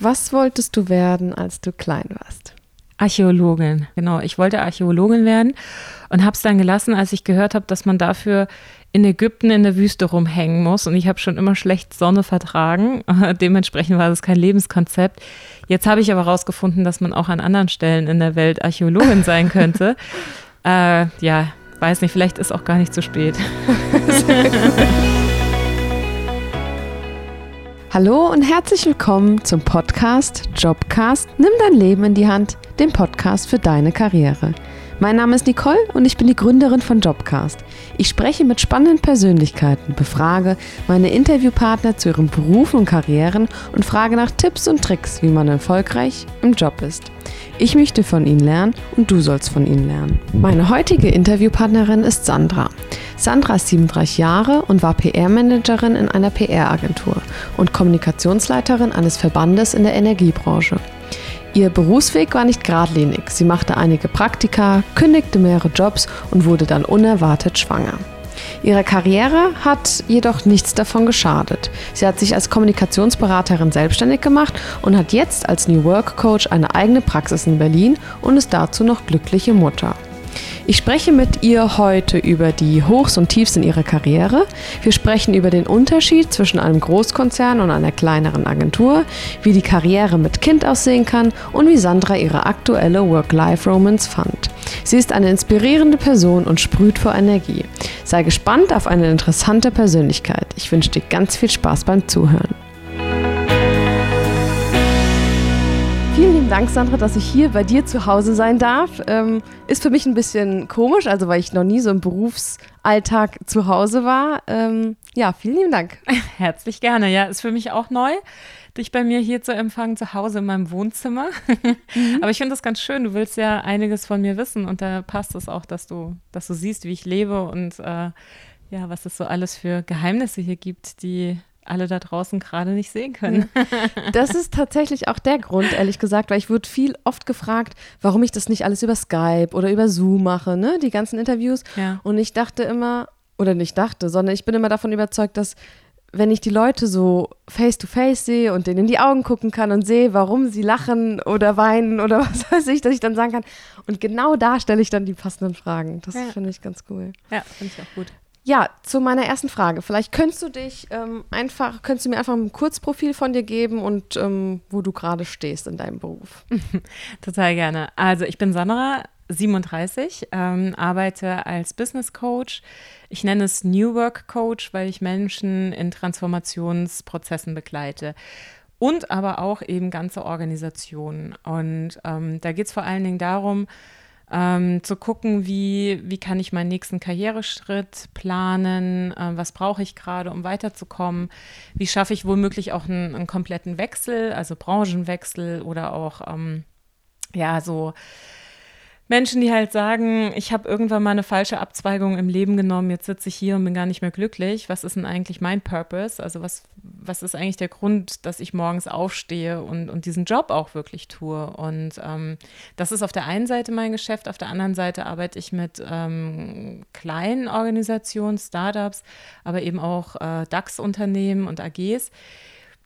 Was wolltest du werden, als du klein warst? Archäologin, genau. Ich wollte Archäologin werden und habe es dann gelassen, als ich gehört habe, dass man dafür in Ägypten in der Wüste rumhängen muss. Und ich habe schon immer schlecht Sonne vertragen. Dementsprechend war das kein Lebenskonzept. Jetzt habe ich aber herausgefunden, dass man auch an anderen Stellen in der Welt Archäologin sein könnte. äh, ja, weiß nicht, vielleicht ist auch gar nicht zu spät. Hallo und herzlich willkommen zum Podcast Jobcast Nimm dein Leben in die Hand, dem Podcast für deine Karriere. Mein Name ist Nicole und ich bin die Gründerin von Jobcast. Ich spreche mit spannenden Persönlichkeiten, befrage meine Interviewpartner zu ihren Berufen und Karrieren und frage nach Tipps und Tricks, wie man erfolgreich im Job ist. Ich möchte von ihnen lernen und du sollst von ihnen lernen. Meine heutige Interviewpartnerin ist Sandra. Sandra ist 37 Jahre und war PR-Managerin in einer PR-Agentur und Kommunikationsleiterin eines Verbandes in der Energiebranche. Ihr Berufsweg war nicht geradlinig. Sie machte einige Praktika, kündigte mehrere Jobs und wurde dann unerwartet schwanger. Ihre Karriere hat jedoch nichts davon geschadet. Sie hat sich als Kommunikationsberaterin selbstständig gemacht und hat jetzt als New Work Coach eine eigene Praxis in Berlin und ist dazu noch glückliche Mutter. Ich spreche mit ihr heute über die Hochs und Tiefs in ihrer Karriere. Wir sprechen über den Unterschied zwischen einem Großkonzern und einer kleineren Agentur, wie die Karriere mit Kind aussehen kann und wie Sandra ihre aktuelle Work-Life-Romance fand. Sie ist eine inspirierende Person und sprüht vor Energie. Sei gespannt auf eine interessante Persönlichkeit. Ich wünsche dir ganz viel Spaß beim Zuhören. Dank, Sandra, dass ich hier bei dir zu Hause sein darf. Ähm, ist für mich ein bisschen komisch, also weil ich noch nie so im Berufsalltag zu Hause war. Ähm, ja, vielen lieben Dank. Herzlich gerne. Ja, ist für mich auch neu, dich bei mir hier zu empfangen, zu Hause in meinem Wohnzimmer. Mhm. Aber ich finde das ganz schön. Du willst ja einiges von mir wissen und da passt es auch, dass du, dass du siehst, wie ich lebe und äh, ja, was es so alles für Geheimnisse hier gibt, die alle da draußen gerade nicht sehen können. Das ist tatsächlich auch der Grund, ehrlich gesagt, weil ich wurde viel oft gefragt, warum ich das nicht alles über Skype oder über Zoom mache, ne, die ganzen Interviews. Ja. Und ich dachte immer, oder nicht dachte, sondern ich bin immer davon überzeugt, dass wenn ich die Leute so face to face sehe und denen in die Augen gucken kann und sehe, warum sie lachen oder weinen oder was weiß ich, dass ich dann sagen kann. Und genau da stelle ich dann die passenden Fragen. Das ja. finde ich ganz cool. Ja, finde ich auch gut. Ja, zu meiner ersten Frage. Vielleicht könntest du dich ähm, einfach, könntest du mir einfach ein Kurzprofil von dir geben und ähm, wo du gerade stehst in deinem Beruf. Total gerne. Also ich bin Sandra, 37, ähm, arbeite als Business Coach. Ich nenne es New Work Coach, weil ich Menschen in Transformationsprozessen begleite. Und aber auch eben ganze Organisationen. Und ähm, da geht es vor allen Dingen darum, ähm, zu gucken, wie, wie kann ich meinen nächsten Karriereschritt planen, äh, was brauche ich gerade, um weiterzukommen, wie schaffe ich womöglich auch einen, einen kompletten Wechsel, also Branchenwechsel oder auch, ähm, ja, so Menschen, die halt sagen, ich habe irgendwann mal eine falsche Abzweigung im Leben genommen, jetzt sitze ich hier und bin gar nicht mehr glücklich. Was ist denn eigentlich mein Purpose? Also was, was ist eigentlich der Grund, dass ich morgens aufstehe und, und diesen Job auch wirklich tue? Und ähm, das ist auf der einen Seite mein Geschäft, auf der anderen Seite arbeite ich mit ähm, kleinen Organisationen, Startups, aber eben auch äh, DAX-Unternehmen und AGs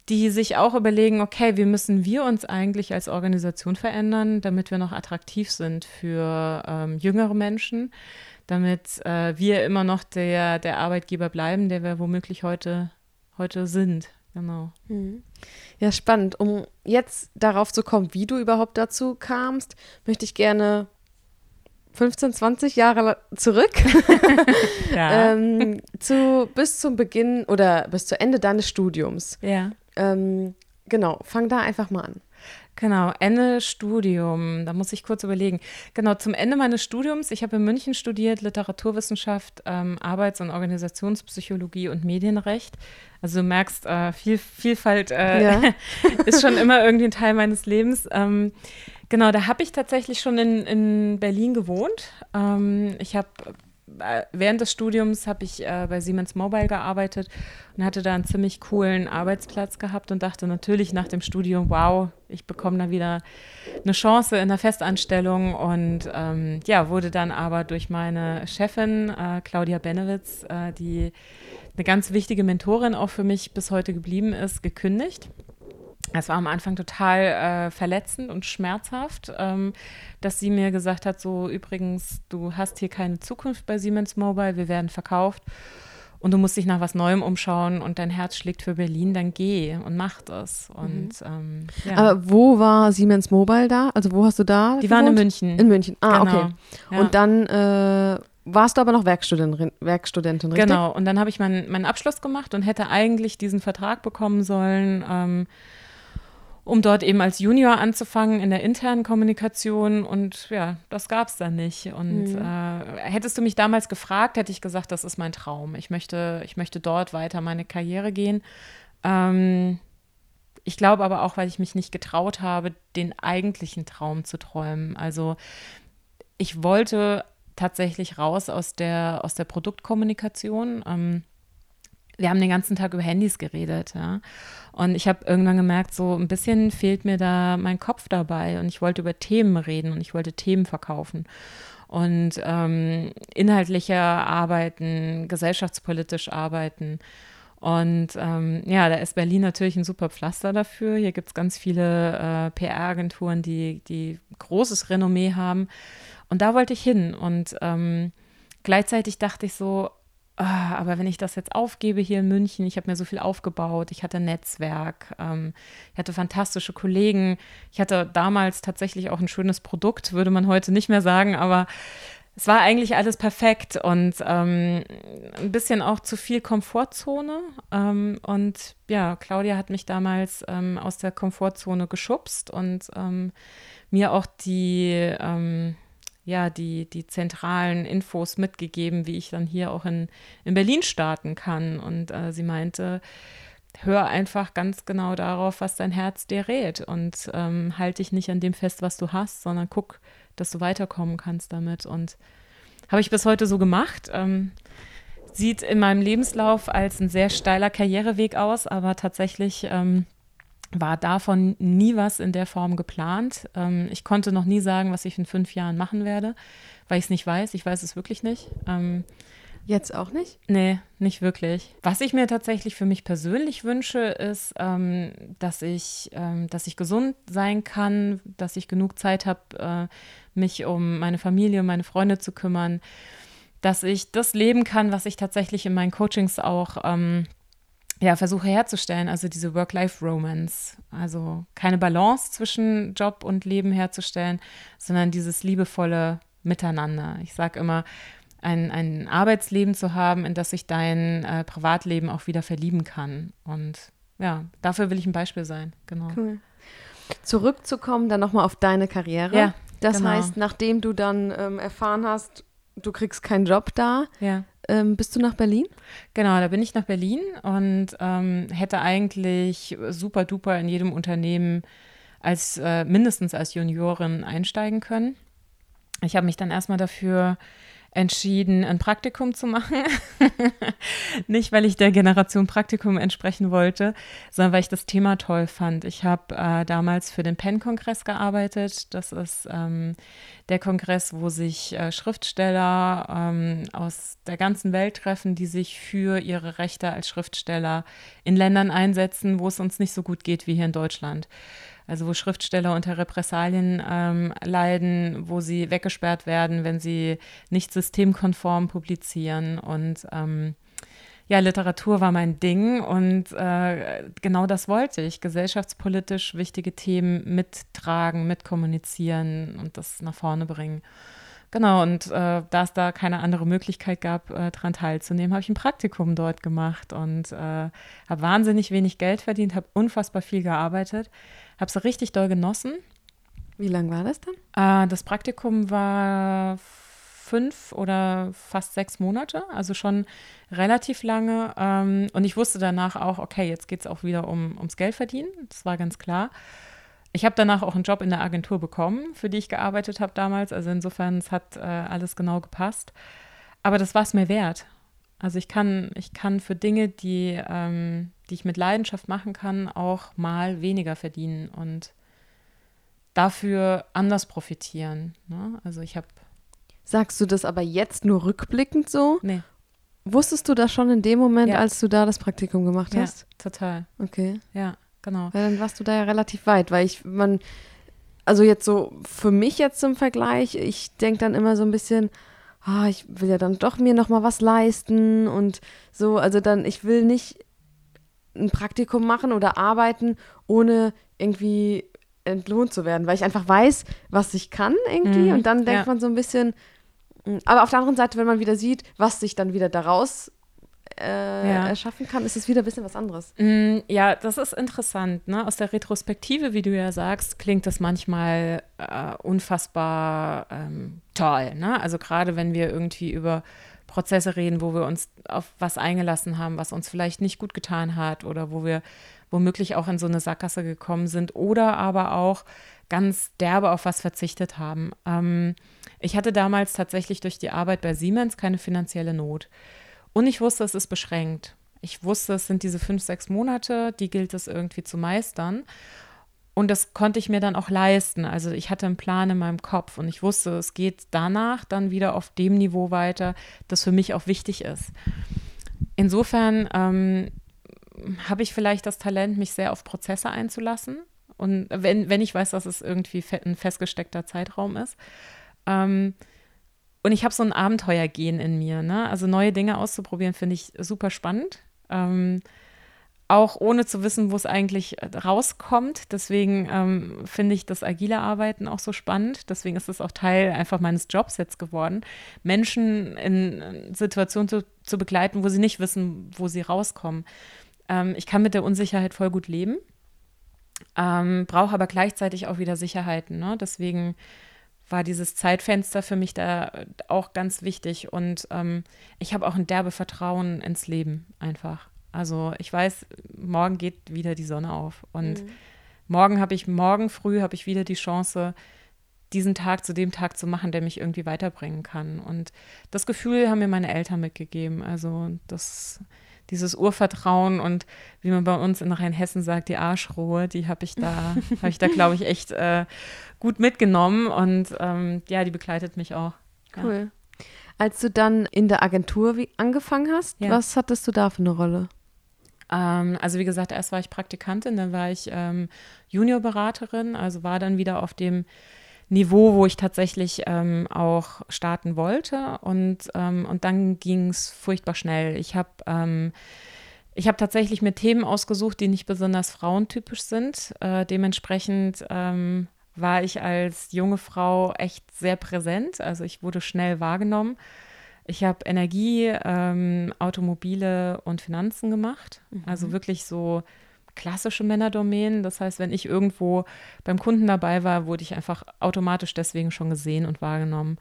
die sich auch überlegen, okay, wie müssen wir uns eigentlich als Organisation verändern, damit wir noch attraktiv sind für ähm, jüngere Menschen, damit äh, wir immer noch der, der Arbeitgeber bleiben, der wir womöglich heute, heute sind. Genau. Mhm. Ja, spannend. Um jetzt darauf zu kommen, wie du überhaupt dazu kamst, möchte ich gerne 15, 20 Jahre zurück, ja. ähm, zu, bis zum Beginn oder bis zu Ende deines Studiums. Ja. Ähm, genau, fang da einfach mal an. Genau, Ende Studium, da muss ich kurz überlegen. Genau, zum Ende meines Studiums, ich habe in München studiert, Literaturwissenschaft, ähm, Arbeits- und Organisationspsychologie und Medienrecht. Also du merkst, äh, viel, Vielfalt äh, ja. ist schon immer irgendwie ein Teil meines Lebens. Ähm, genau, da habe ich tatsächlich schon in, in Berlin gewohnt. Ähm, ich habe während des Studiums habe ich äh, bei Siemens Mobile gearbeitet und hatte da einen ziemlich coolen Arbeitsplatz gehabt und dachte natürlich nach dem Studium, wow, ich bekomme da wieder eine Chance in der Festanstellung und ähm, ja, wurde dann aber durch meine Chefin äh, Claudia Benewitz, äh, die eine ganz wichtige Mentorin auch für mich bis heute geblieben ist, gekündigt. Es war am Anfang total äh, verletzend und schmerzhaft, ähm, dass sie mir gesagt hat, so übrigens, du hast hier keine Zukunft bei Siemens Mobile, wir werden verkauft und du musst dich nach was Neuem umschauen und dein Herz schlägt für Berlin, dann geh und mach das. Und, mhm. ähm, ja. Aber wo war Siemens Mobile da? Also wo hast du da? Die gewohnt? waren in München. In München, ah, genau. okay. Ja. Und dann äh, warst du aber noch Werkstudentin, Werkstudentin richtig? Genau, und dann habe ich meinen, meinen Abschluss gemacht und hätte eigentlich diesen Vertrag bekommen sollen. Ähm, um dort eben als Junior anzufangen in der internen Kommunikation. Und ja, das gab es dann nicht. Und mhm. äh, hättest du mich damals gefragt, hätte ich gesagt, das ist mein Traum. Ich möchte, ich möchte dort weiter meine Karriere gehen. Ähm, ich glaube aber auch, weil ich mich nicht getraut habe, den eigentlichen Traum zu träumen. Also ich wollte tatsächlich raus aus der, aus der Produktkommunikation. Ähm, wir haben den ganzen Tag über Handys geredet, ja. Und ich habe irgendwann gemerkt, so ein bisschen fehlt mir da mein Kopf dabei und ich wollte über Themen reden und ich wollte Themen verkaufen und ähm, inhaltlicher arbeiten, gesellschaftspolitisch arbeiten. Und ähm, ja, da ist Berlin natürlich ein super Pflaster dafür. Hier gibt es ganz viele äh, PR-Agenturen, die, die großes Renommee haben. Und da wollte ich hin. Und ähm, gleichzeitig dachte ich so, aber wenn ich das jetzt aufgebe hier in München, ich habe mir so viel aufgebaut, ich hatte Netzwerk, ähm, ich hatte fantastische Kollegen, ich hatte damals tatsächlich auch ein schönes Produkt, würde man heute nicht mehr sagen, aber es war eigentlich alles perfekt und ähm, ein bisschen auch zu viel Komfortzone. Ähm, und ja, Claudia hat mich damals ähm, aus der Komfortzone geschubst und ähm, mir auch die ähm, ja, die, die zentralen Infos mitgegeben, wie ich dann hier auch in, in Berlin starten kann. Und äh, sie meinte, hör einfach ganz genau darauf, was dein Herz dir rät und ähm, halte dich nicht an dem fest, was du hast, sondern guck, dass du weiterkommen kannst damit. Und habe ich bis heute so gemacht. Ähm, sieht in meinem Lebenslauf als ein sehr steiler Karriereweg aus, aber tatsächlich ähm, war davon nie was in der Form geplant. Ähm, ich konnte noch nie sagen, was ich in fünf Jahren machen werde, weil ich es nicht weiß. Ich weiß es wirklich nicht. Ähm, Jetzt auch nicht? Nee, nicht wirklich. Was ich mir tatsächlich für mich persönlich wünsche, ist, ähm, dass, ich, ähm, dass ich gesund sein kann, dass ich genug Zeit habe, äh, mich um meine Familie und meine Freunde zu kümmern, dass ich das leben kann, was ich tatsächlich in meinen Coachings auch ähm, ja, versuche herzustellen, also diese Work-Life-Romance, also keine Balance zwischen Job und Leben herzustellen, sondern dieses liebevolle Miteinander. Ich sage immer, ein, ein Arbeitsleben zu haben, in das sich dein äh, Privatleben auch wieder verlieben kann. Und ja, dafür will ich ein Beispiel sein. Genau. Cool. Zurückzukommen, dann nochmal auf deine Karriere. Ja, das genau. heißt, nachdem du dann ähm, erfahren hast, du kriegst keinen Job da, ja ähm, bist du nach Berlin? Genau, da bin ich nach Berlin und ähm, hätte eigentlich super duper in jedem Unternehmen als äh, mindestens als Juniorin einsteigen können. Ich habe mich dann erstmal dafür entschieden, ein Praktikum zu machen. Nicht, weil ich der Generation Praktikum entsprechen wollte, sondern weil ich das Thema toll fand. Ich habe äh, damals für den PEN-Kongress gearbeitet. Das ist ähm, der Kongress, wo sich äh, Schriftsteller ähm, aus der ganzen Welt treffen, die sich für ihre Rechte als Schriftsteller in Ländern einsetzen, wo es uns nicht so gut geht wie hier in Deutschland also wo Schriftsteller unter Repressalien ähm, leiden, wo sie weggesperrt werden, wenn sie nicht systemkonform publizieren. Und ähm, ja, Literatur war mein Ding und äh, genau das wollte ich, gesellschaftspolitisch wichtige Themen mittragen, mitkommunizizieren und das nach vorne bringen. Genau, und äh, da es da keine andere Möglichkeit gab, äh, daran teilzunehmen, habe ich ein Praktikum dort gemacht und äh, habe wahnsinnig wenig Geld verdient, habe unfassbar viel gearbeitet, habe es richtig doll genossen. Wie lang war das dann? Äh, das Praktikum war fünf oder fast sechs Monate, also schon relativ lange. Ähm, und ich wusste danach auch, okay, jetzt geht es auch wieder um, ums Geld verdienen. Das war ganz klar. Ich habe danach auch einen Job in der Agentur bekommen, für die ich gearbeitet habe damals. Also insofern, es hat äh, alles genau gepasst. Aber das war es mir wert. Also ich kann, ich kann für Dinge, die, ähm, die ich mit Leidenschaft machen kann, auch mal weniger verdienen und dafür anders profitieren. Ne? Also ich habe. Sagst du das aber jetzt nur rückblickend so? Nee. Wusstest du das schon in dem Moment, ja. als du da das Praktikum gemacht hast? Ja, total. Okay. Ja. genau. Weil dann warst du da ja relativ weit, weil ich, man, also jetzt so für mich jetzt zum Vergleich, ich denke dann immer so ein bisschen, ah, ich will ja dann doch mir noch mal was leisten und so, also dann, ich will nicht ein Praktikum machen oder arbeiten, ohne irgendwie entlohnt zu werden, weil ich einfach weiß, was ich kann irgendwie Mhm, und dann denkt ja. man so ein bisschen, mm, aber auf der anderen Seite, wenn man wieder sieht, was sich dann wieder daraus äh, Ja. erschaffen kann, ist es wieder ein bisschen was anderes. Mm, Ja, das ist interessant. Ne? Aus der Retrospektive, wie du ja sagst, klingt das manchmal äh, unfassbar ähm, toll. Ne? Also gerade wenn wir irgendwie über Prozesse reden, wo wir uns auf was eingelassen haben, was uns vielleicht nicht gut getan hat oder wo wir womöglich auch in so eine Sackgasse gekommen sind oder aber auch ganz derbe auf was verzichtet haben. Ähm, ich hatte damals tatsächlich durch die Arbeit bei Siemens keine finanzielle Not. Und ich wusste, es ist beschränkt. Ich wusste, es sind diese fünf, sechs Monate, die gilt es irgendwie zu meistern. Und das konnte ich mir dann auch leisten. Also ich hatte einen Plan in meinem Kopf und ich wusste, es geht danach dann wieder auf dem Niveau weiter, das für mich auch wichtig ist. Insofern ähm, habe ich vielleicht das Talent, mich sehr auf Prozesse einzulassen. Und wenn, wenn ich weiß, dass es irgendwie ein festgesteckter Zeitraum ist. Ähm, und ich habe so ein Abenteuergehen in mir. Ne? Also neue Dinge auszuprobieren, finde ich super spannend. Ähm, auch ohne zu wissen, wo es eigentlich äh, rauskommt. Deswegen ähm, finde ich das agile Arbeiten auch so spannend. Deswegen ist es auch Teil einfach meines Jobs jetzt geworden, Menschen in äh, Situationen zu, zu begleiten, wo sie nicht wissen, wo sie rauskommen. Ähm, ich kann mit der Unsicherheit voll gut leben, ähm, brauche aber gleichzeitig auch wieder Sicherheiten. Ne? Deswegen war dieses Zeitfenster für mich da äh, auch ganz wichtig. Und ähm, ich habe auch ein derbe Vertrauen ins Leben einfach. Also ich weiß, morgen geht wieder die Sonne auf. Und Mhm. morgen habe ich, morgen früh habe ich wieder die Chance, diesen Tag zu dem Tag zu machen, der mich irgendwie weiterbringen kann. Und das Gefühl haben mir meine Eltern mitgegeben. Also das, dieses Urvertrauen und wie man bei uns in Rheinhessen sagt, die Arschruhe, die habe ich da, habe ich da, glaube ich, echt äh, gut mitgenommen. Und ähm, ja, die begleitet mich auch. Ja. Cool. Als du dann in der Agentur wie, angefangen hast, Ja. was hattest du da für eine Rolle? Ähm, also wie gesagt, erst war ich Praktikantin, dann war ich ähm, Juniorberaterin, also war dann wieder auf dem Niveau, wo ich tatsächlich ähm, auch starten wollte. Und, ähm, und dann ging es furchtbar schnell. Ich habe ähm, ich habe tatsächlich mir Themen ausgesucht, die nicht besonders frauentypisch sind. Äh, dementsprechend ähm, war ich als junge Frau echt sehr präsent. Also ich wurde schnell wahrgenommen. Ich habe Energie, ähm, Automobile und Finanzen gemacht. Also wirklich so klassische Männerdomänen. Das heißt, wenn ich irgendwo beim Kunden dabei war, wurde ich einfach automatisch deswegen schon gesehen und wahrgenommen.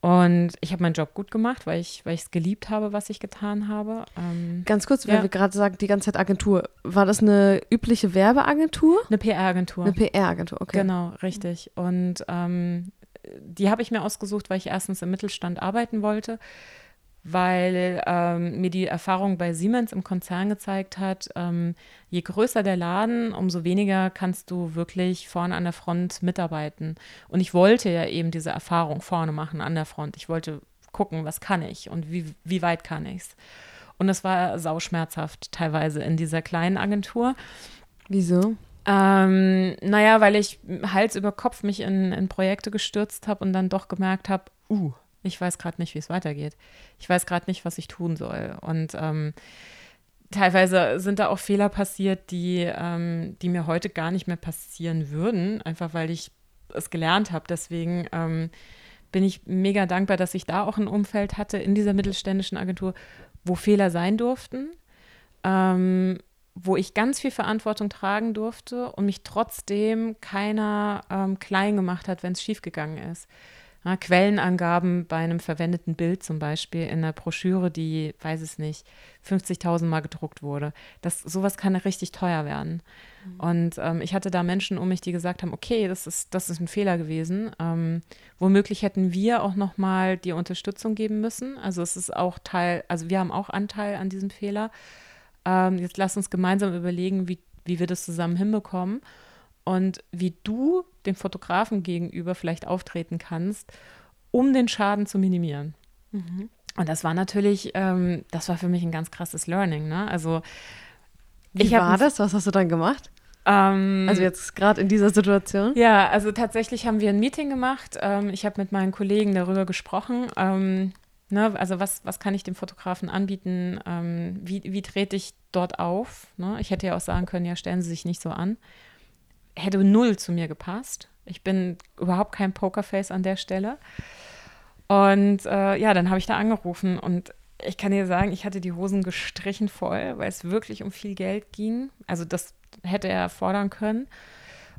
Und ich habe meinen Job gut gemacht, weil ich weil es geliebt habe, was ich getan habe. Ähm, Ganz kurz, weil Ja. wir gerade sagen, die ganze Zeit Agentur. War das eine übliche Werbeagentur? eine PR-Agentur. Eine PR-Agentur, okay. Genau, richtig. Und ähm, die habe ich mir ausgesucht, weil ich erstens im Mittelstand arbeiten wollte, weil ähm, mir die Erfahrung bei Siemens im Konzern gezeigt hat, ähm, je größer der Laden, umso weniger kannst du wirklich vorne an der Front mitarbeiten. Und ich wollte ja eben diese Erfahrung vorne machen an der Front. Ich wollte gucken, was kann ich und wie, wie weit kann ich es. Und es war sauschmerzhaft teilweise in dieser kleinen Agentur. Wieso? Ähm, naja, weil ich Hals über Kopf mich in, in Projekte gestürzt habe und dann doch gemerkt habe, uh, ich weiß gerade nicht, wie es weitergeht. Ich weiß gerade nicht, was ich tun soll. Und ähm, teilweise sind da auch Fehler passiert, die, ähm, die mir heute gar nicht mehr passieren würden, einfach weil ich es gelernt habe. Deswegen ähm, bin ich mega dankbar, dass ich da auch ein Umfeld hatte in dieser mittelständischen Agentur, wo Fehler sein durften. Ähm, wo ich ganz viel Verantwortung tragen durfte und mich trotzdem keiner ähm, klein gemacht hat, wenn es schiefgegangen ist. Ja, Quellenangaben bei einem verwendeten Bild zum Beispiel in einer Broschüre, die, weiß es nicht, 50.000 Mal gedruckt wurde. Das, sowas kann richtig teuer werden. Und ähm, ich hatte da Menschen um mich, die gesagt haben, okay, das ist, das ist ein Fehler gewesen. Ähm, womöglich hätten wir auch noch mal die Unterstützung geben müssen. Also es ist auch Teil, also wir haben auch Anteil an diesem Fehler. Ähm, jetzt lass uns gemeinsam überlegen, wie, wie wir das zusammen hinbekommen und wie du dem Fotografen gegenüber vielleicht auftreten kannst, um den Schaden zu minimieren. Und das war natürlich, ähm, das war für mich ein ganz krasses Learning. Ne? Also Wie war das? Was hast du dann gemacht? Ähm, also jetzt gerade in dieser Situation? Ja, also tatsächlich haben wir ein Meeting gemacht. Ähm, ich habe mit meinen Kollegen darüber gesprochen. Ähm, ne, also was, was kann ich dem Fotografen anbieten? Wie, wie trete ich dort auf? Ne? Ich hätte ja auch sagen können, ja, stellen Sie sich nicht so an. Hätte null zu mir gepasst. Ich bin überhaupt kein Pokerface an der Stelle. Und äh, ja, dann habe ich da angerufen und ich kann dir sagen, ich hatte die Hosen gestrichen voll, weil es wirklich um viel Geld ging. Also das hätte er fordern können.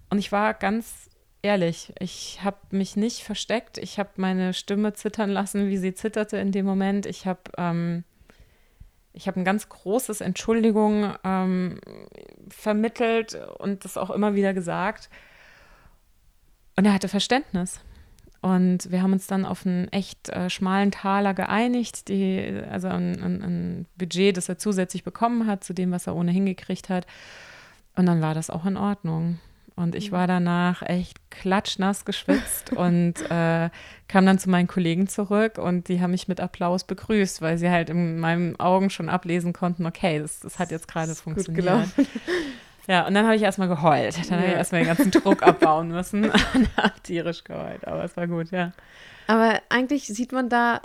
Und ich war ganz ehrlich, ich habe mich nicht versteckt. Ich habe meine Stimme zittern lassen, wie sie zitterte in dem Moment. Ich habe ähm, ich ein ganz großes Entschuldigung ähm, vermittelt und das auch immer wieder gesagt. Und er hatte Verständnis. Und wir haben uns dann auf einen echt äh, schmalen Taler geeinigt, die, also ein, ein, ein, Budget, das er zusätzlich bekommen hat, zu dem, was er ohnehin gekriegt hat. Und dann war das auch in Ordnung. Und ich war danach echt klatschnass geschwitzt und äh, kam dann zu meinen Kollegen zurück und die haben mich mit Applaus begrüßt, weil sie halt in meinen Augen schon ablesen konnten, okay, das, das hat jetzt gerade funktioniert. Ja, und dann habe ich erstmal geheult. Dann ja. habe ich erstmal den ganzen Druck abbauen müssen und habe tierisch geheult. Aber es war gut, ja. Aber eigentlich sieht man da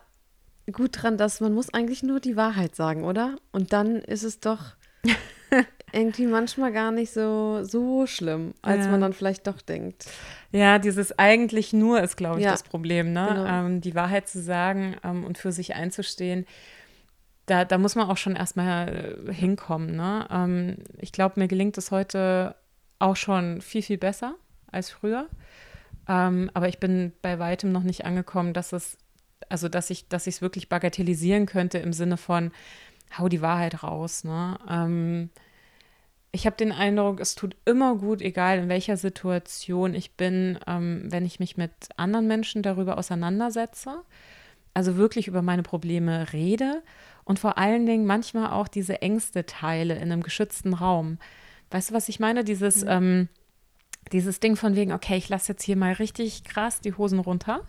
gut dran, dass man muss eigentlich nur die Wahrheit sagen, oder? Und dann ist es doch irgendwie manchmal gar nicht so, so schlimm, als ja. man dann vielleicht doch denkt. Ja, dieses eigentlich nur ist, glaube ich, ja. das Problem, ne? Genau. Ähm, die Wahrheit zu sagen ähm, und für sich einzustehen da, da muss man auch schon erstmal äh, hinkommen. Ne? Ähm, ich glaube, mir gelingt es heute auch schon viel, viel besser als früher. Ähm, aber ich bin bei weitem noch nicht angekommen, dass es, also dass ich, dass ich es wirklich bagatellisieren könnte im Sinne von, hau die Wahrheit raus. Ne? Ich habe den Eindruck, es tut immer gut, egal in welcher Situation ich bin, ähm, wenn ich mich mit anderen Menschen darüber auseinandersetze, also wirklich über meine Probleme rede und vor allen Dingen manchmal auch diese Ängste teile in einem geschützten Raum. Weißt du, was ich meine? Dieses, mhm. ähm, dieses Ding von wegen, okay, ich lasse jetzt hier mal richtig krass die Hosen runter.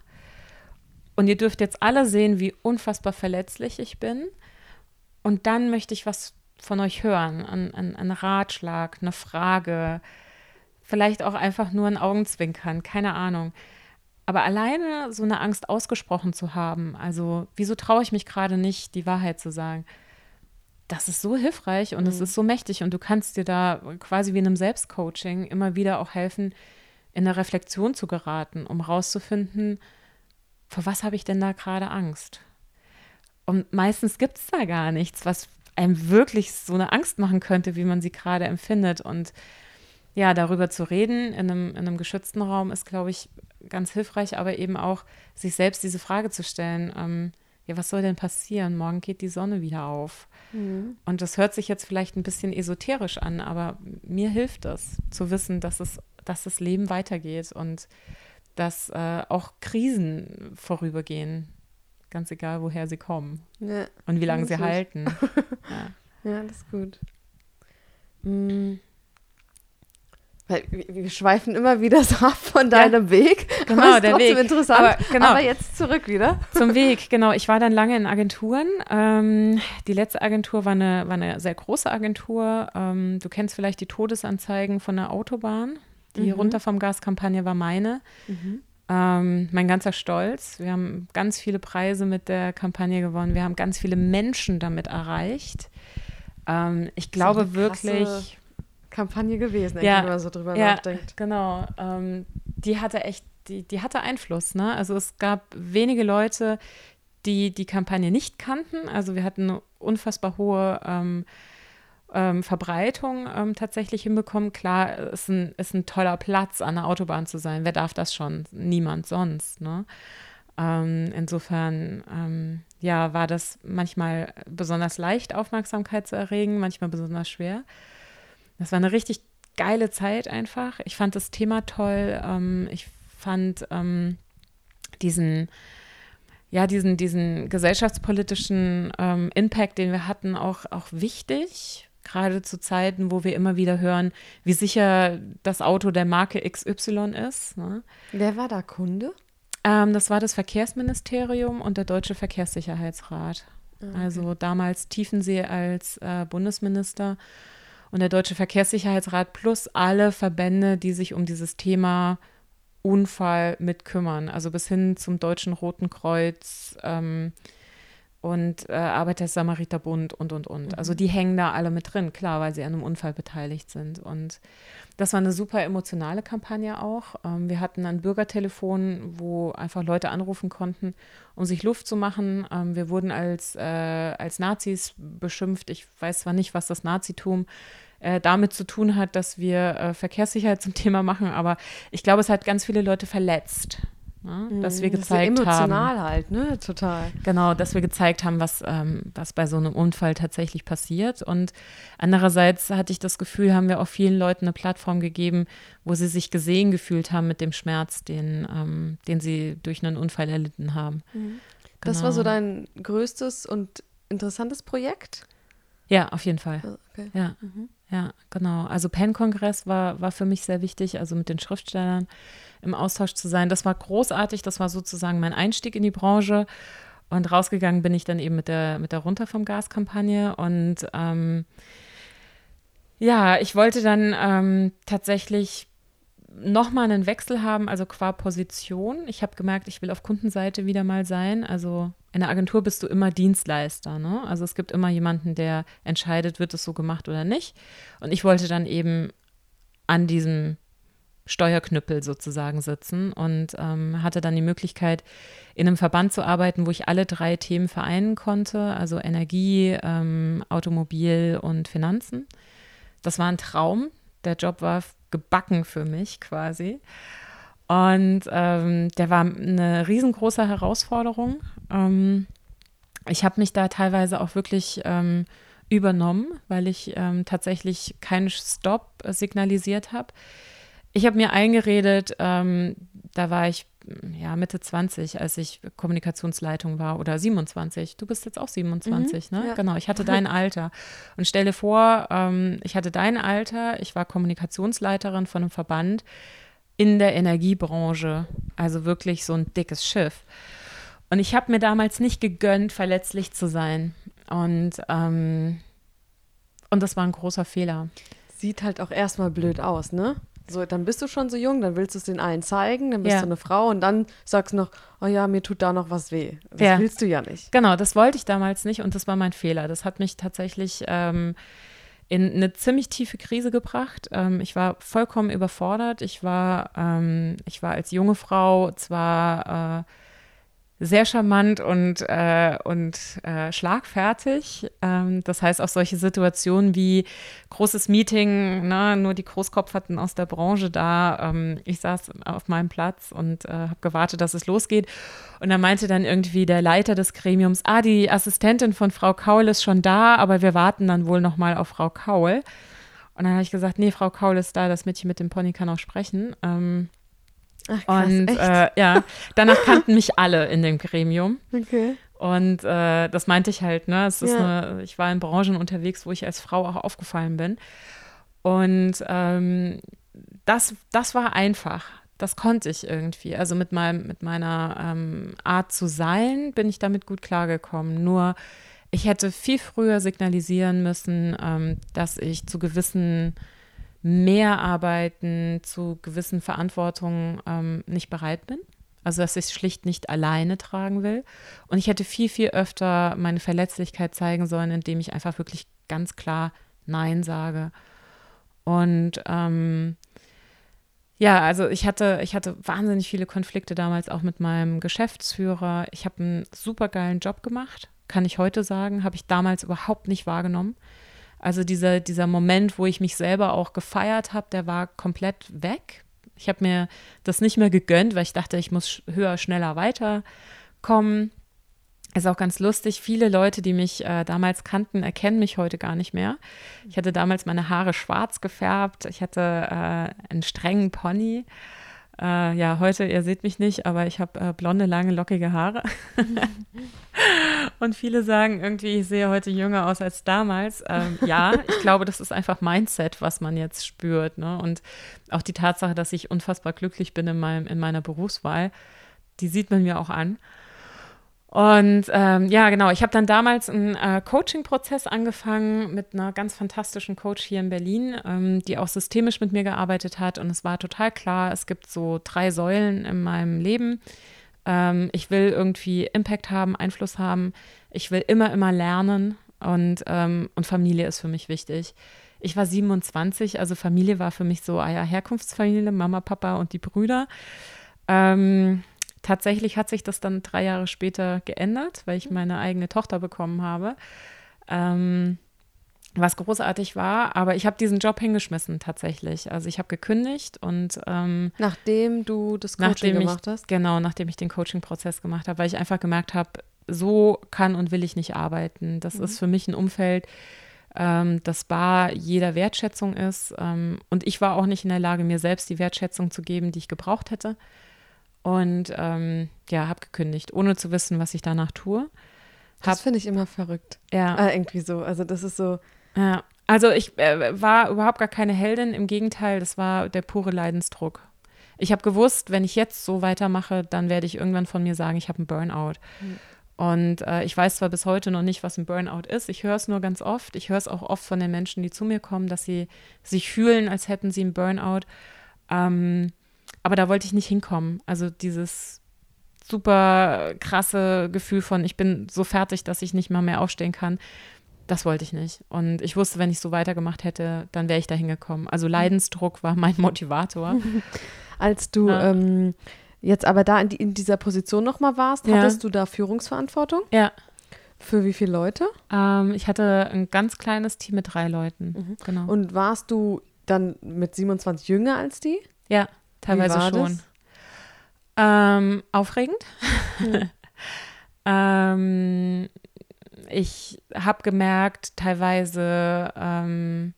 Und ihr dürft jetzt alle sehen, wie unfassbar verletzlich ich bin. Und dann möchte ich was von euch hören. Ein, ein, ein Ratschlag, eine Frage, vielleicht auch einfach nur ein Augenzwinkern, keine Ahnung. Aber alleine so eine Angst ausgesprochen zu haben, also wieso traue ich mich gerade nicht, die Wahrheit zu sagen, das ist so hilfreich und es mhm. ist so mächtig und du kannst dir da quasi wie in einem Selbstcoaching immer wieder auch helfen, in eine Reflexion zu geraten, um rauszufinden, vor was habe ich denn da gerade Angst? Und meistens gibt es da gar nichts, was einem wirklich so eine Angst machen könnte, wie man sie gerade empfindet. Und ja, darüber zu reden in einem, in einem geschützten Raum ist, glaube ich, ganz hilfreich, aber eben auch sich selbst diese Frage zu stellen, ähm, ja, was soll denn passieren? Morgen geht die Sonne wieder auf. Mhm. Und das hört sich jetzt vielleicht ein bisschen esoterisch an, aber mir hilft das, zu wissen, dass es, dass das Leben weitergeht und dass äh, auch Krisen vorübergehen, ganz egal, woher sie kommen ja. und wie lange sie gut. halten. ja. ja, das ist gut. Mhm. Weil wir schweifen immer wieder so ab von deinem ja, Weg. Genau, der Weg. interessant. Aber, genau. Aber jetzt zurück wieder. Zum Weg, genau. Ich war dann lange in Agenturen. Ähm, die letzte Agentur war eine, war eine sehr große Agentur. Ähm, du kennst vielleicht die Todesanzeigen von der Autobahn. Die mhm. runter vom Gaskampagne war meine. Mhm. Ähm, mein ganzer Stolz. Wir haben ganz viele Preise mit der Kampagne gewonnen. Wir haben ganz viele Menschen damit erreicht. Ähm, ich glaube wirklich Kampagne gewesen, ja, wenn man so drüber ja, nachdenkt. Genau. Ähm, die hatte echt, die, die hatte Einfluss. Ne? Also es gab wenige Leute, die die Kampagne nicht kannten. Also wir hatten eine unfassbar hohe ähm, ähm, Verbreitung ähm, tatsächlich hinbekommen. Klar, ist ein, ist ein toller Platz, an der Autobahn zu sein. Wer darf das schon? Niemand sonst. Ne? Ähm, insofern, ähm, ja, war das manchmal besonders leicht, Aufmerksamkeit zu erregen, manchmal besonders schwer. Das war eine richtig geile Zeit einfach. Ich fand das Thema toll. Ähm, ich fand ähm, diesen, ja, diesen, diesen gesellschaftspolitischen ähm, Impact, den wir hatten, auch, auch wichtig. Gerade zu Zeiten, wo wir immer wieder hören, wie sicher das Auto der Marke XY ist. Ne? Wer war da Kunde? Ähm, das war das Verkehrsministerium und der Deutsche Verkehrssicherheitsrat. Ah, okay. Also damals Tiefensee als äh, Bundesminister und der Deutsche Verkehrssicherheitsrat plus alle Verbände, die sich um dieses Thema Unfall mit kümmern. Also bis hin zum Deutschen Roten Kreuz, ähm, und äh, Arbeiter-Samariter-Bund und, und, und. Mhm. Also die hängen da alle mit drin, klar, weil sie an einem Unfall beteiligt sind. Und das war eine super emotionale Kampagne auch. Ähm, wir hatten ein Bürgertelefon, wo einfach Leute anrufen konnten, um sich Luft zu machen. Ähm, wir wurden als, äh, als Nazis beschimpft. Ich weiß zwar nicht, was das Nazitum äh, damit zu tun hat, dass wir äh, Verkehrssicherheit zum Thema machen, aber ich glaube, es hat ganz viele Leute verletzt. Ne? Dass wir mhm, gezeigt das ist emotional haben. halt, ne? Total. Genau, dass wir gezeigt haben, was, ähm, was bei so einem Unfall tatsächlich passiert. Und andererseits hatte ich das Gefühl, haben wir auch vielen Leuten eine Plattform gegeben, wo sie sich gesehen gefühlt haben mit dem Schmerz, den, ähm, den sie durch einen Unfall erlitten haben. Mhm. Das genau. war so dein größtes und interessantes Projekt? Ja, auf jeden Fall. Oh, okay. Ja. Mhm. Ja, genau. Also PEN-Kongress war, war für mich sehr wichtig, also mit den Schriftstellern im Austausch zu sein. Das war großartig, das war sozusagen mein Einstieg in die Branche. Und rausgegangen bin ich dann eben mit der, mit der Runter vom Gas-Kampagne. Und ähm, ja, ich wollte dann ähm, tatsächlich nochmal einen Wechsel haben, also qua Position. Ich habe gemerkt, ich will auf Kundenseite wieder mal sein. Also in der Agentur bist du immer Dienstleister. Ne? Also es gibt immer jemanden, der entscheidet, wird es so gemacht oder nicht. Und ich wollte dann eben an diesem Steuerknüppel sozusagen sitzen und ähm, hatte dann die Möglichkeit, in einem Verband zu arbeiten, wo ich alle drei Themen vereinen konnte, also Energie, ähm, Automobil und Finanzen. Das war ein Traum. Der Job war gebacken für mich quasi. Und ähm, der war eine riesengroße Herausforderung. Ähm, ich habe mich da teilweise auch wirklich ähm, übernommen, weil ich ähm, tatsächlich keinen Stopp signalisiert habe. Ich habe mir eingeredet, ähm, da war ich ja, Mitte 20, als ich Kommunikationsleitung war oder 27. Du bist jetzt auch 27, mhm, ne? Ja. Genau, ich hatte dein Alter. Und stell dir vor, ähm, ich hatte dein Alter, ich war Kommunikationsleiterin von einem Verband in der Energiebranche, also wirklich so ein dickes Schiff. Und ich habe mir damals nicht gegönnt, verletzlich zu sein. Und, ähm, und das war ein großer Fehler. Sieht halt auch erstmal blöd aus, ne? So, dann bist du schon so jung, dann willst du es den allen zeigen, dann bist ja. du eine Frau und dann sagst du noch, oh ja, mir tut da noch was weh. Das ja. willst du ja nicht. Genau, das wollte ich damals nicht und das war mein Fehler. Das hat mich tatsächlich ähm, in eine ziemlich tiefe Krise gebracht. Ähm, ich war vollkommen überfordert. Ich war, ähm, ich war als junge Frau zwar äh, sehr charmant und, äh, und äh, schlagfertig. Ähm, das heißt, auch solche Situationen wie großes Meeting, ne, nur die Großkopferten aus der Branche da. Ähm, ich saß auf meinem Platz und äh, habe gewartet, dass es losgeht. Und da meinte dann irgendwie der Leiter des Gremiums, ah, die Assistentin von Frau Kaul ist schon da, aber wir warten dann wohl noch mal auf Frau Kaul. Und dann habe ich gesagt, nee, Frau Kaul ist da, das Mädchen mit dem Pony kann auch sprechen. Ähm, Ach, krass, und äh, ja, danach kannten mich alle in dem Gremium. Okay. Und äh, das meinte ich halt, ne? Es ist ja. eine, ich war in Branchen unterwegs, wo ich als Frau auch aufgefallen bin. Und ähm, das, das war einfach. Das konnte ich irgendwie. Also mit, meinem, mit meiner ähm, Art zu sein bin ich damit gut klargekommen. Nur ich hätte viel früher signalisieren müssen, ähm, dass ich zu gewissen mehr arbeiten, zu gewissen Verantwortungen ähm, nicht bereit bin. Also, dass ich es schlicht nicht alleine tragen will. Und ich hätte viel, viel öfter meine Verletzlichkeit zeigen sollen, indem ich einfach wirklich ganz klar Nein sage. Und ähm, ja, also ich hatte, ich hatte wahnsinnig viele Konflikte damals auch mit meinem Geschäftsführer. Ich habe einen super geilen Job gemacht, kann ich heute sagen, habe ich damals überhaupt nicht wahrgenommen. Also dieser, dieser Moment, wo ich mich selber auch gefeiert habe, der war komplett weg. Ich habe mir das nicht mehr gegönnt, weil ich dachte, ich muss höher, schneller weiterkommen. Ist auch ganz lustig. Viele Leute, die mich äh, damals kannten, erkennen mich heute gar nicht mehr. Ich hatte damals meine Haare schwarz gefärbt. Ich hatte äh, einen strengen Pony. Äh, ja, heute, ihr seht mich nicht, aber ich habe äh, blonde, lange, lockige Haare. Und viele sagen irgendwie, ich sehe heute jünger aus als damals. Ähm, ja, ich glaube, das ist einfach Mindset, was man jetzt spürt. Ne? Und auch die Tatsache, dass ich unfassbar glücklich bin in, meinem, in meiner Berufswahl, die sieht man mir auch an. Und ähm, ja, genau, ich habe dann damals einen äh, Coaching-Prozess angefangen mit einer ganz fantastischen Coach hier in Berlin, ähm, die auch systemisch mit mir gearbeitet hat. Und es war total klar, es gibt so drei Säulen in meinem Leben. Ähm, ich will irgendwie Impact haben, Einfluss haben. Ich will immer, immer lernen. Und, ähm, und Familie ist für mich wichtig. Ich war 27, also Familie war für mich so, ah ja, Herkunftsfamilie, Mama, Papa und die Brüder. Ähm, Tatsächlich hat sich das dann drei Jahre später geändert, weil ich meine eigene Tochter bekommen habe. Ähm, was großartig war, aber ich habe diesen Job hingeschmissen tatsächlich. Also ich habe gekündigt und ähm, nachdem du das Coaching gemacht ich, hast? Genau, nachdem ich den Coaching-Prozess gemacht habe, weil ich einfach gemerkt habe, so kann und will ich nicht arbeiten. Das mhm. ist für mich ein Umfeld, ähm, das bar jeder Wertschätzung ist. Ähm, und ich war auch nicht in der Lage, mir selbst die Wertschätzung zu geben, die ich gebraucht hätte. Und ähm, ja, habe gekündigt, ohne zu wissen, was ich danach tue. Hab, das finde ich immer verrückt. Ja. Äh, irgendwie so. Also das ist so. Ja. Also ich äh, war überhaupt gar keine Heldin. Im Gegenteil, das war der pure Leidensdruck. Ich habe gewusst, wenn ich jetzt so weitermache, dann werde ich irgendwann von mir sagen, ich habe einen Burnout. Mhm. Und äh, ich weiß zwar bis heute noch nicht, was ein Burnout ist. Ich höre es nur ganz oft. Ich höre es auch oft von den Menschen, die zu mir kommen, dass sie sich fühlen, als hätten sie einen Burnout. Ähm, aber da wollte ich nicht hinkommen. Also dieses super krasse Gefühl von, ich bin so fertig, dass ich nicht mal mehr aufstehen kann. Das wollte ich nicht. Und ich wusste, wenn ich so weitergemacht hätte, dann wäre ich da hingekommen. Also Leidensdruck war mein Motivator. Als du ja. ähm, jetzt aber da in, die, in dieser Position nochmal warst, ja. hattest du da Führungsverantwortung? Ja. Für wie viele Leute? Ähm, ich hatte ein ganz kleines Team mit drei Leuten. Mhm. Genau. Und warst du dann mit 27 jünger als die? Ja. Teilweise schon. Ähm, aufregend. Hm. ähm, ich habe gemerkt, teilweise ähm,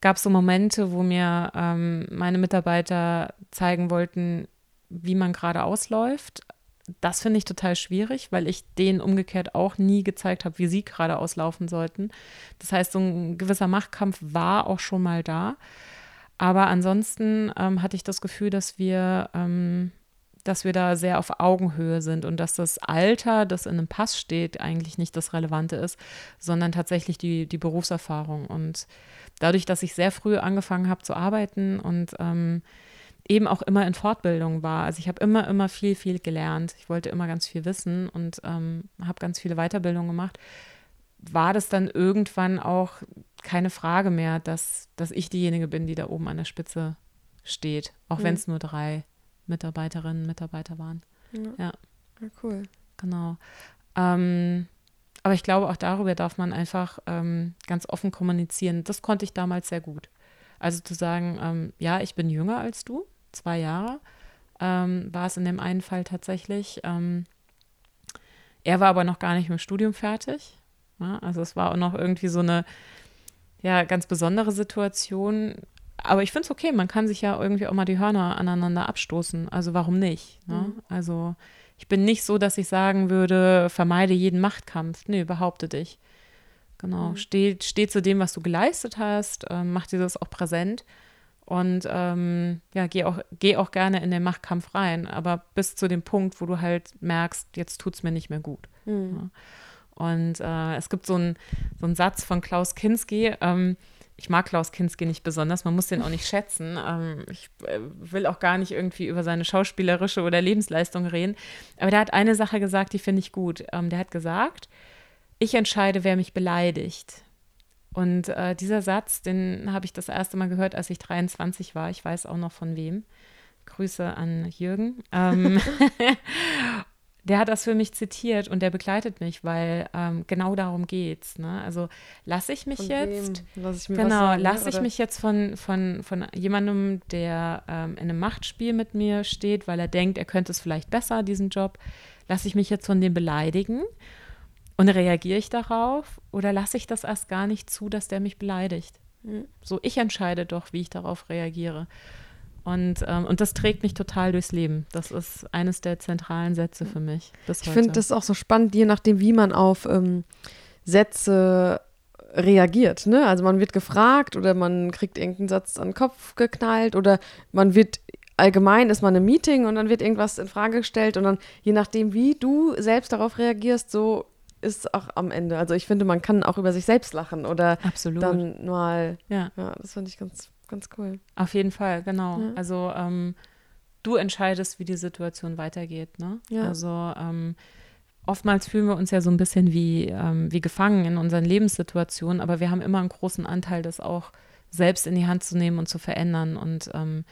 gab es so Momente, wo mir ähm, meine Mitarbeiter zeigen wollten, wie man gerade ausläuft. Das finde ich total schwierig, weil ich denen umgekehrt auch nie gezeigt habe, wie sie gerade auslaufen sollten. Das heißt, so ein gewisser Machtkampf war auch schon mal da. Aber ansonsten ähm, hatte ich das Gefühl, dass wir, ähm, dass wir da sehr auf Augenhöhe sind und dass das Alter, das in einem Pass steht, eigentlich nicht das Relevante ist, sondern tatsächlich die, die Berufserfahrung. Und dadurch, dass ich sehr früh angefangen habe zu arbeiten und ähm, eben auch immer in Fortbildung war. Also ich habe immer, immer viel, viel gelernt. Ich wollte immer ganz viel wissen und ähm, habe ganz viele Weiterbildungen gemacht. War das dann irgendwann auch keine Frage mehr, dass, dass ich diejenige bin, die da oben an der Spitze steht, auch mhm. wenn es nur drei Mitarbeiterinnen und Mitarbeiter waren. Ja. ja. ja cool. Genau. Ähm, aber ich glaube, auch darüber darf man einfach ähm, ganz offen kommunizieren. Das konnte ich damals sehr gut. Also zu sagen, ähm, ja, ich bin jünger als du, zwei Jahre, ähm, war es in dem einen Fall tatsächlich. Ähm, er war aber noch gar nicht mit dem Studium fertig. Ja, also es war auch noch irgendwie so eine ja, ganz besondere Situation. Aber ich finde es okay, man kann sich ja irgendwie auch mal die Hörner aneinander abstoßen. Also warum nicht? Ne? Mhm. Also ich bin nicht so, dass ich sagen würde, vermeide jeden Machtkampf. Nee, behaupte dich. Genau. Mhm. Steh, steh zu dem, was du geleistet hast, ähm, mach dir das auch präsent und ähm, ja, geh auch, geh auch gerne in den Machtkampf rein, aber bis zu dem Punkt, wo du halt merkst, jetzt tut es mir nicht mehr gut. Mhm. Ja. Und äh, es gibt so einen so Satz von Klaus Kinski. Ähm, ich mag Klaus Kinski nicht besonders, man muss den auch nicht schätzen. Ähm, ich äh, will auch gar nicht irgendwie über seine schauspielerische oder Lebensleistung reden. Aber der hat eine Sache gesagt, die finde ich gut. Ähm, der hat gesagt, ich entscheide, wer mich beleidigt. Und äh, dieser Satz, den habe ich das erste Mal gehört, als ich 23 war. Ich weiß auch noch von wem. Grüße an Jürgen. Ähm, der hat das für mich zitiert und der begleitet mich, weil ähm, genau darum geht's. Ne? Also lasse ich mich von jetzt, Lass ich genau, lasse ich mich jetzt von, von, von jemandem, der ähm, in einem Machtspiel mit mir steht, weil er denkt, er könnte es vielleicht besser, diesen Job, lasse ich mich jetzt von dem beleidigen und reagiere ich darauf oder lasse ich das erst gar nicht zu, dass der mich beleidigt? Mhm. So, ich entscheide doch, wie ich darauf reagiere. Und, ähm, und das trägt mich total durchs Leben. Das ist eines der zentralen Sätze für mich. ich finde das auch so spannend, je nachdem, wie man auf ähm, Sätze reagiert. Ne? Also man wird gefragt oder man kriegt irgendeinen Satz an den Kopf geknallt oder man wird allgemein ist man im Meeting und dann wird irgendwas in Frage gestellt und dann, je nachdem, wie du selbst darauf reagierst, so ist es auch am Ende. Also ich finde, man kann auch über sich selbst lachen oder Absolut. dann mal, ja. ja, das fand ich ganz, ganz cool. Auf jeden Fall, genau. Ja. Also ähm, du entscheidest, wie die Situation weitergeht. Ne? Ja. Also ähm, oftmals fühlen wir uns ja so ein bisschen wie, ähm, wie gefangen in unseren Lebenssituationen, aber wir haben immer einen großen Anteil, das auch selbst in die Hand zu nehmen und zu verändern. Und ähm,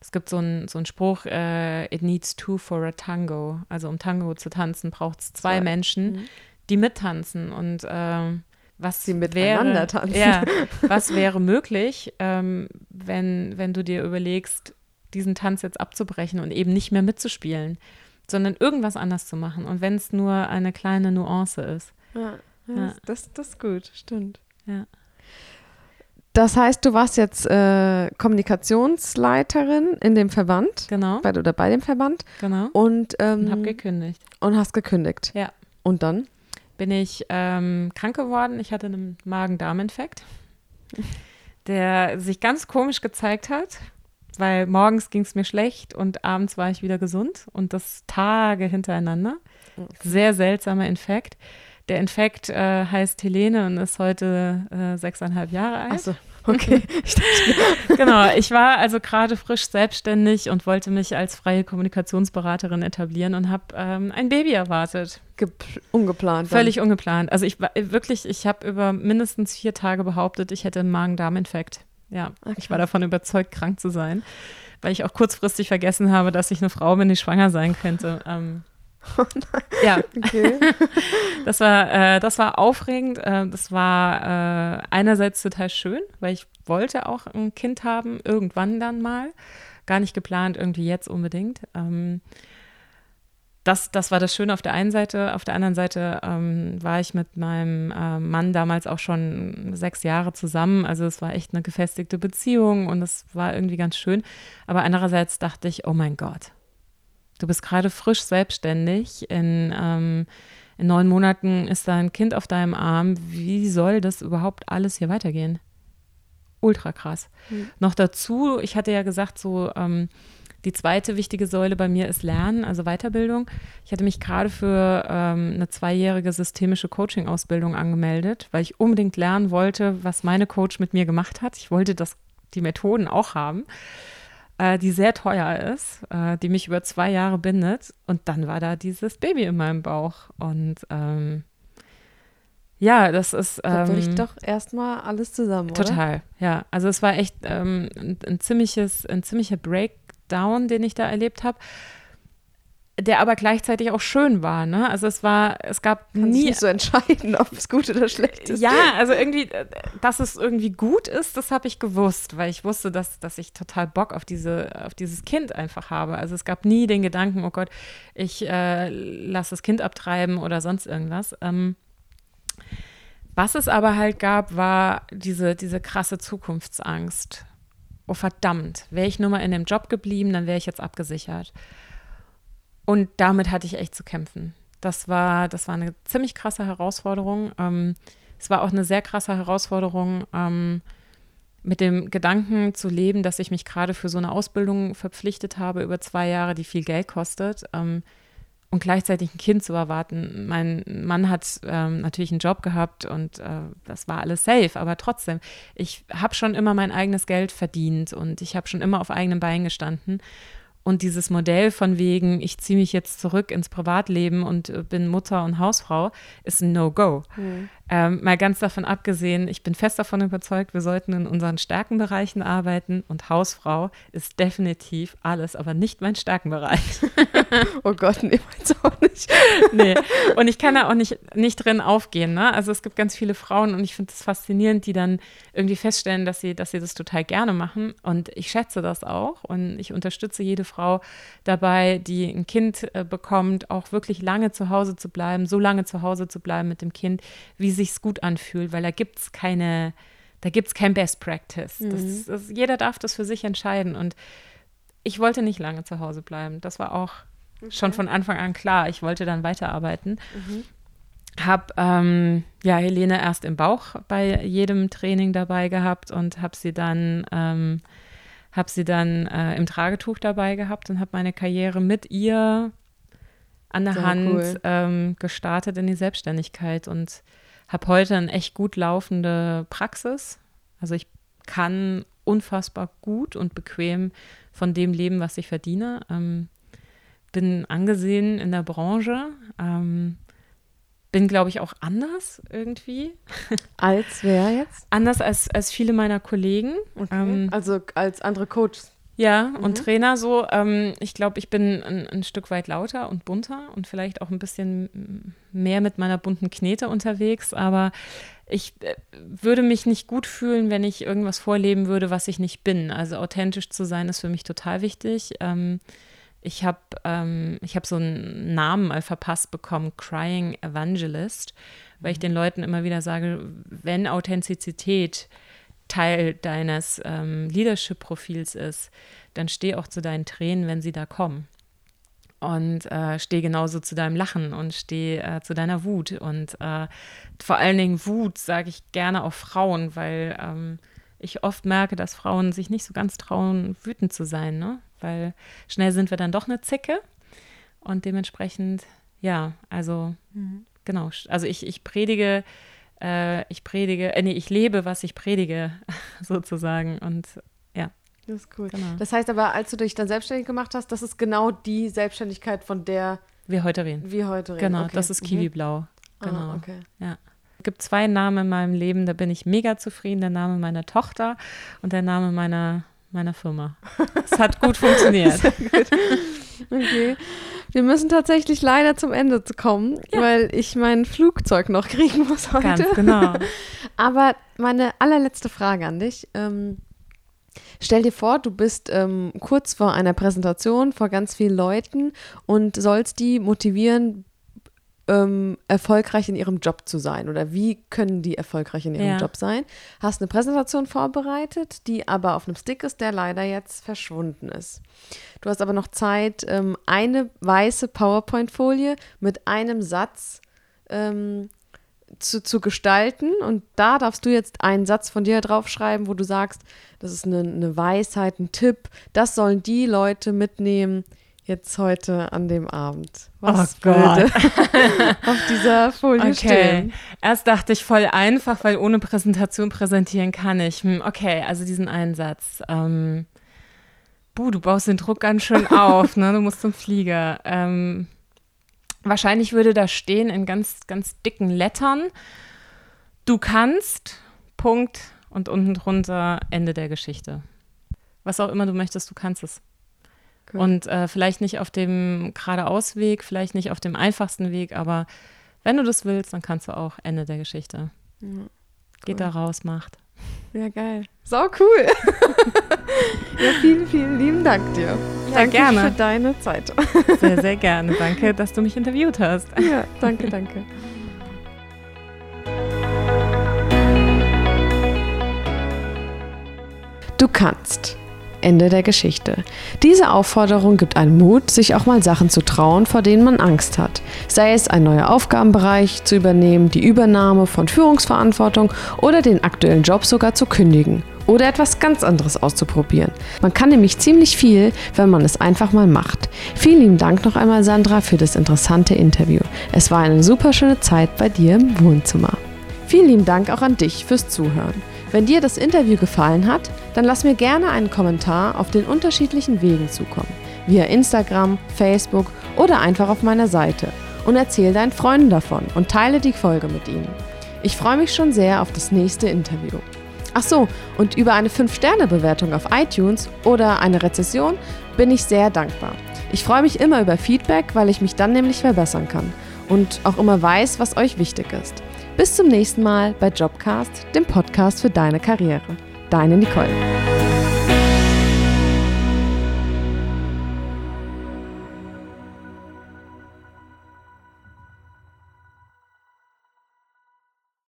es gibt so einen so einen Spruch, äh, it needs two for a tango. Also um Tango zu tanzen, braucht es zwei Zwei. Menschen, Mhm. die mittanzen. Und ähm, was Die miteinander wäre, tanzen. Ja, was wäre möglich, ähm, wenn, wenn du dir überlegst, diesen Tanz jetzt abzubrechen und eben nicht mehr mitzuspielen, sondern irgendwas anders zu machen. Und wenn es nur eine kleine Nuance ist. Ja, ja, Ja. Das, das ist gut, stimmt. Ja. Das heißt, du warst jetzt äh, Kommunikationsleiterin in dem Verband, Genau, bei, oder bei dem Verband genau. und, ähm, Und habe gekündigt. und hast gekündigt. Ja. Und dann? Bin ich ähm, krank geworden. Ich hatte einen Magen-Darm-Infekt, der sich ganz komisch gezeigt hat, weil morgens ging es mir schlecht und abends war ich wieder gesund und das Tage hintereinander. Sehr seltsamer Infekt. Der Infekt äh, heißt Helene und ist heute äh, sechseinhalb Jahre alt. Achso, okay. Genau, ich war also gerade frisch selbstständig und wollte mich als freie Kommunikationsberaterin etablieren und habe ähm, ein Baby erwartet. gep- ungeplant. dann. Völlig ungeplant. Also ich war wirklich, ich habe über mindestens vier Tage behauptet, ich hätte einen Magen-Darm-Infekt. Ja, Ah, ich war davon überzeugt, krank zu sein, weil ich auch kurzfristig vergessen habe, dass ich eine Frau bin, die schwanger sein könnte. Ähm, ja, Okay. das war, äh, das war aufregend. Äh, das war äh, einerseits total schön, weil ich wollte auch ein Kind haben, irgendwann dann mal. Gar nicht geplant, irgendwie jetzt unbedingt. Ähm, das, das war das Schöne auf der einen Seite. Auf der anderen Seite ähm, war ich mit meinem äh, Mann damals auch schon sechs Jahre zusammen. Also es war echt eine gefestigte Beziehung und es war irgendwie ganz schön. Aber andererseits dachte ich, oh mein Gott, du bist gerade frisch selbstständig. In, ähm, in neun Monaten ist da ein Kind auf deinem Arm. Wie soll das überhaupt alles hier weitergehen? Ultra krass. Mhm. Noch dazu, ich hatte ja gesagt, so ähm, die zweite wichtige Säule bei mir ist Lernen, also Weiterbildung. Ich hatte mich gerade für ähm, eine zweijährige systemische Coaching-Ausbildung angemeldet, weil ich unbedingt lernen wollte, was meine Coach mit mir gemacht hat. Ich wollte das, die Methoden auch haben, äh, die sehr teuer ist, äh, die mich über zwei Jahre bindet. Und dann war da dieses Baby in meinem Bauch. Und ähm, ja, das ist. Da Ähm, bricht doch erstmal alles zusammen, oder? Total, ja. Also es war echt ähm, ein, ein ziemliches, ein ziemlicher Breakdown, den ich da erlebt habe, der aber gleichzeitig auch schön war. Ne? Also es war, es gab Kannst nie. nicht so entscheiden, ob es gut oder schlecht ist. Ja, also irgendwie, äh, dass es irgendwie gut ist, das habe ich gewusst, weil ich wusste, dass, dass ich total Bock auf, diese, auf dieses Kind einfach habe. Also es gab nie den Gedanken, oh Gott, ich äh, lasse das Kind abtreiben oder sonst irgendwas. Ähm, was es aber halt gab, war diese, diese krasse Zukunftsangst. Oh verdammt, wäre ich nur mal in dem Job geblieben, dann wäre ich jetzt abgesichert. Und damit hatte ich echt zu kämpfen. Das war, das war eine ziemlich krasse Herausforderung. Ähm, es war auch eine sehr krasse Herausforderung, ähm, mit dem Gedanken zu leben, dass ich mich gerade für so eine Ausbildung verpflichtet habe über zwei Jahre, die viel Geld kostet. Ähm, und gleichzeitig ein Kind zu erwarten. Mein Mann hat ähm, natürlich einen Job gehabt und äh, das war alles safe, aber trotzdem, ich habe schon immer mein eigenes Geld verdient und ich habe schon immer auf eigenen Beinen gestanden. Und dieses Modell von wegen, ich ziehe mich jetzt zurück ins Privatleben und äh, bin Mutter und Hausfrau, ist ein No-Go. Hm. Ähm, mal ganz davon abgesehen, ich bin fest davon überzeugt, wir sollten in unseren Stärkenbereichen arbeiten und Hausfrau ist definitiv alles, aber nicht mein Stärkenbereich. Oh Gott, nee, meins auch nicht. nee. Und ich kann da auch nicht, nicht drin aufgehen. Ne? Also es gibt ganz viele Frauen und ich finde es faszinierend, die dann irgendwie feststellen, dass sie, dass sie das total gerne machen. Und ich schätze das auch. Und ich unterstütze jede Frau dabei, die ein Kind äh, bekommt, auch wirklich lange zu Hause zu bleiben, so lange zu Hause zu bleiben mit dem Kind, wie sich's gut anfühlt, weil da gibt es keine, da gibt es kein Best Practice. Das, das, jeder darf das für sich entscheiden. Und ich wollte nicht lange zu Hause bleiben. Das war auch schon von Anfang an klar. Ich wollte dann weiterarbeiten. Hab ähm, ja Helene erst im Bauch bei jedem Training dabei gehabt und habe sie dann ähm, habe sie dann äh, im Tragetuch dabei gehabt und habe meine Karriere mit ihr an der Sehr Hand cool. ähm, gestartet in die Selbstständigkeit und habe heute eine echt gut laufende Praxis. Also ich kann unfassbar gut und bequem von dem leben, was ich verdiene. Ähm, bin angesehen in der Branche. Ähm, bin, glaube ich, auch anders irgendwie. Als wer jetzt? Anders als, als viele meiner Kollegen. Okay. Ähm, also als andere Coaches. Ja, mhm. und Trainer so. Ähm, ich glaube, ich bin ein, ein, Stück weit lauter und bunter und vielleicht auch ein bisschen mehr mit meiner bunten Knete unterwegs. Aber ich äh, würde mich nicht gut fühlen, wenn ich irgendwas vorleben würde, was ich nicht bin. Also authentisch zu sein ist für mich total wichtig. Ähm, ich habe ähm, hab so einen Namen mal verpasst bekommen, Crying Evangelist, weil ich mhm. den Leuten immer wieder sage, wenn Authentizität Teil deines ähm, Leadership-Profils ist, dann steh auch zu deinen Tränen, wenn sie da kommen. Und äh, steh genauso zu deinem Lachen und steh äh, zu deiner Wut. Und äh, vor allen Dingen Wut sage ich gerne auf Frauen, weil ähm, ich oft merke, dass Frauen sich nicht so ganz trauen, wütend zu sein. Ne? Weil schnell sind wir dann doch eine Zicke und dementsprechend, ja, also mhm. genau, also ich, ich predige, äh, ich predige, äh, nee, ich lebe, was ich predige, sozusagen und ja. Das ist cool. Genau. Das heißt aber, als du dich dann selbstständig gemacht hast, das ist genau die Selbstständigkeit, von der wir heute reden. Wir heute reden. Genau, okay. das ist Kiwi Blau. Mhm. Genau. Ah, okay. Ja. Es gibt zwei Namen in meinem Leben, da bin ich mega zufrieden. Der Name meiner Tochter und der Name meiner meiner Firma. Es hat gut funktioniert. gut. Okay. Wir müssen tatsächlich leider zum Ende kommen, ja. weil ich mein Flugzeug noch kriegen muss heute. Ganz genau. Aber meine allerletzte Frage an dich. Ähm, stell dir vor, du bist ähm, kurz vor einer Präsentation vor ganz vielen Leuten und sollst die motivieren, ähm, erfolgreich in ihrem Job zu sein oder wie können die erfolgreich in ihrem ja. Job sein. Hast eine Präsentation vorbereitet, die aber auf einem Stick ist, der leider jetzt verschwunden ist. Du hast aber noch Zeit, ähm, eine weiße PowerPoint-Folie mit einem Satz ähm, zu, zu gestalten und da darfst du jetzt einen Satz von dir draufschreiben, wo du sagst, das ist eine, eine Weisheit, ein Tipp, das sollen die Leute mitnehmen, jetzt heute an dem Abend? Was oh Gott. auf dieser Folie okay. stehen? Erst dachte ich voll einfach, weil ohne Präsentation präsentieren kann ich. Hm, okay, also diesen Einsatz. Ähm, buh, du baust den Druck ganz schön auf, ne? Du musst zum Flieger. Ähm, wahrscheinlich würde da stehen in ganz, ganz dicken Lettern. Du kannst, Punkt, und unten drunter Ende der Geschichte. Was auch immer du möchtest, du kannst es. Cool. Und äh, vielleicht nicht auf dem geradeausweg, vielleicht nicht auf dem einfachsten Weg, aber wenn du das willst, dann kannst du auch Ende der Geschichte. Ja, cool. Geht da raus, macht. Ja, geil. Sau cool. ja, vielen, vielen lieben Dank dir. Ja, danke gerne. für deine Zeit. sehr, sehr gerne. Danke, dass du mich interviewt hast. Ja, danke, danke. Du kannst. Ende der Geschichte. Diese Aufforderung gibt einen Mut, sich auch mal Sachen zu trauen, vor denen man Angst hat. Sei es ein neuer Aufgabenbereich zu übernehmen, die Übernahme von Führungsverantwortung oder den aktuellen Job sogar zu kündigen. Oder etwas ganz anderes auszuprobieren. Man kann nämlich ziemlich viel, wenn man es einfach mal macht. Vielen lieben Dank noch einmal, Sandra, für das interessante Interview. Es war eine super schöne Zeit bei dir im Wohnzimmer. Vielen lieben Dank auch an dich fürs Zuhören. Wenn dir das Interview gefallen hat, dann lass mir gerne einen Kommentar auf den unterschiedlichen Wegen zukommen. Via Instagram, Facebook oder einfach auf meiner Seite. Und erzähl deinen Freunden davon und teile die Folge mit ihnen. Ich freue mich schon sehr auf das nächste Interview. Ach so, und über eine 5-Sterne-Bewertung auf iTunes oder eine Rezession bin ich sehr dankbar. Ich freue mich immer über Feedback, weil ich mich dann nämlich verbessern kann und auch immer weiß, was euch wichtig ist. Bis zum nächsten Mal bei Jobcast, dem Podcast für deine Karriere. Deine Nicole.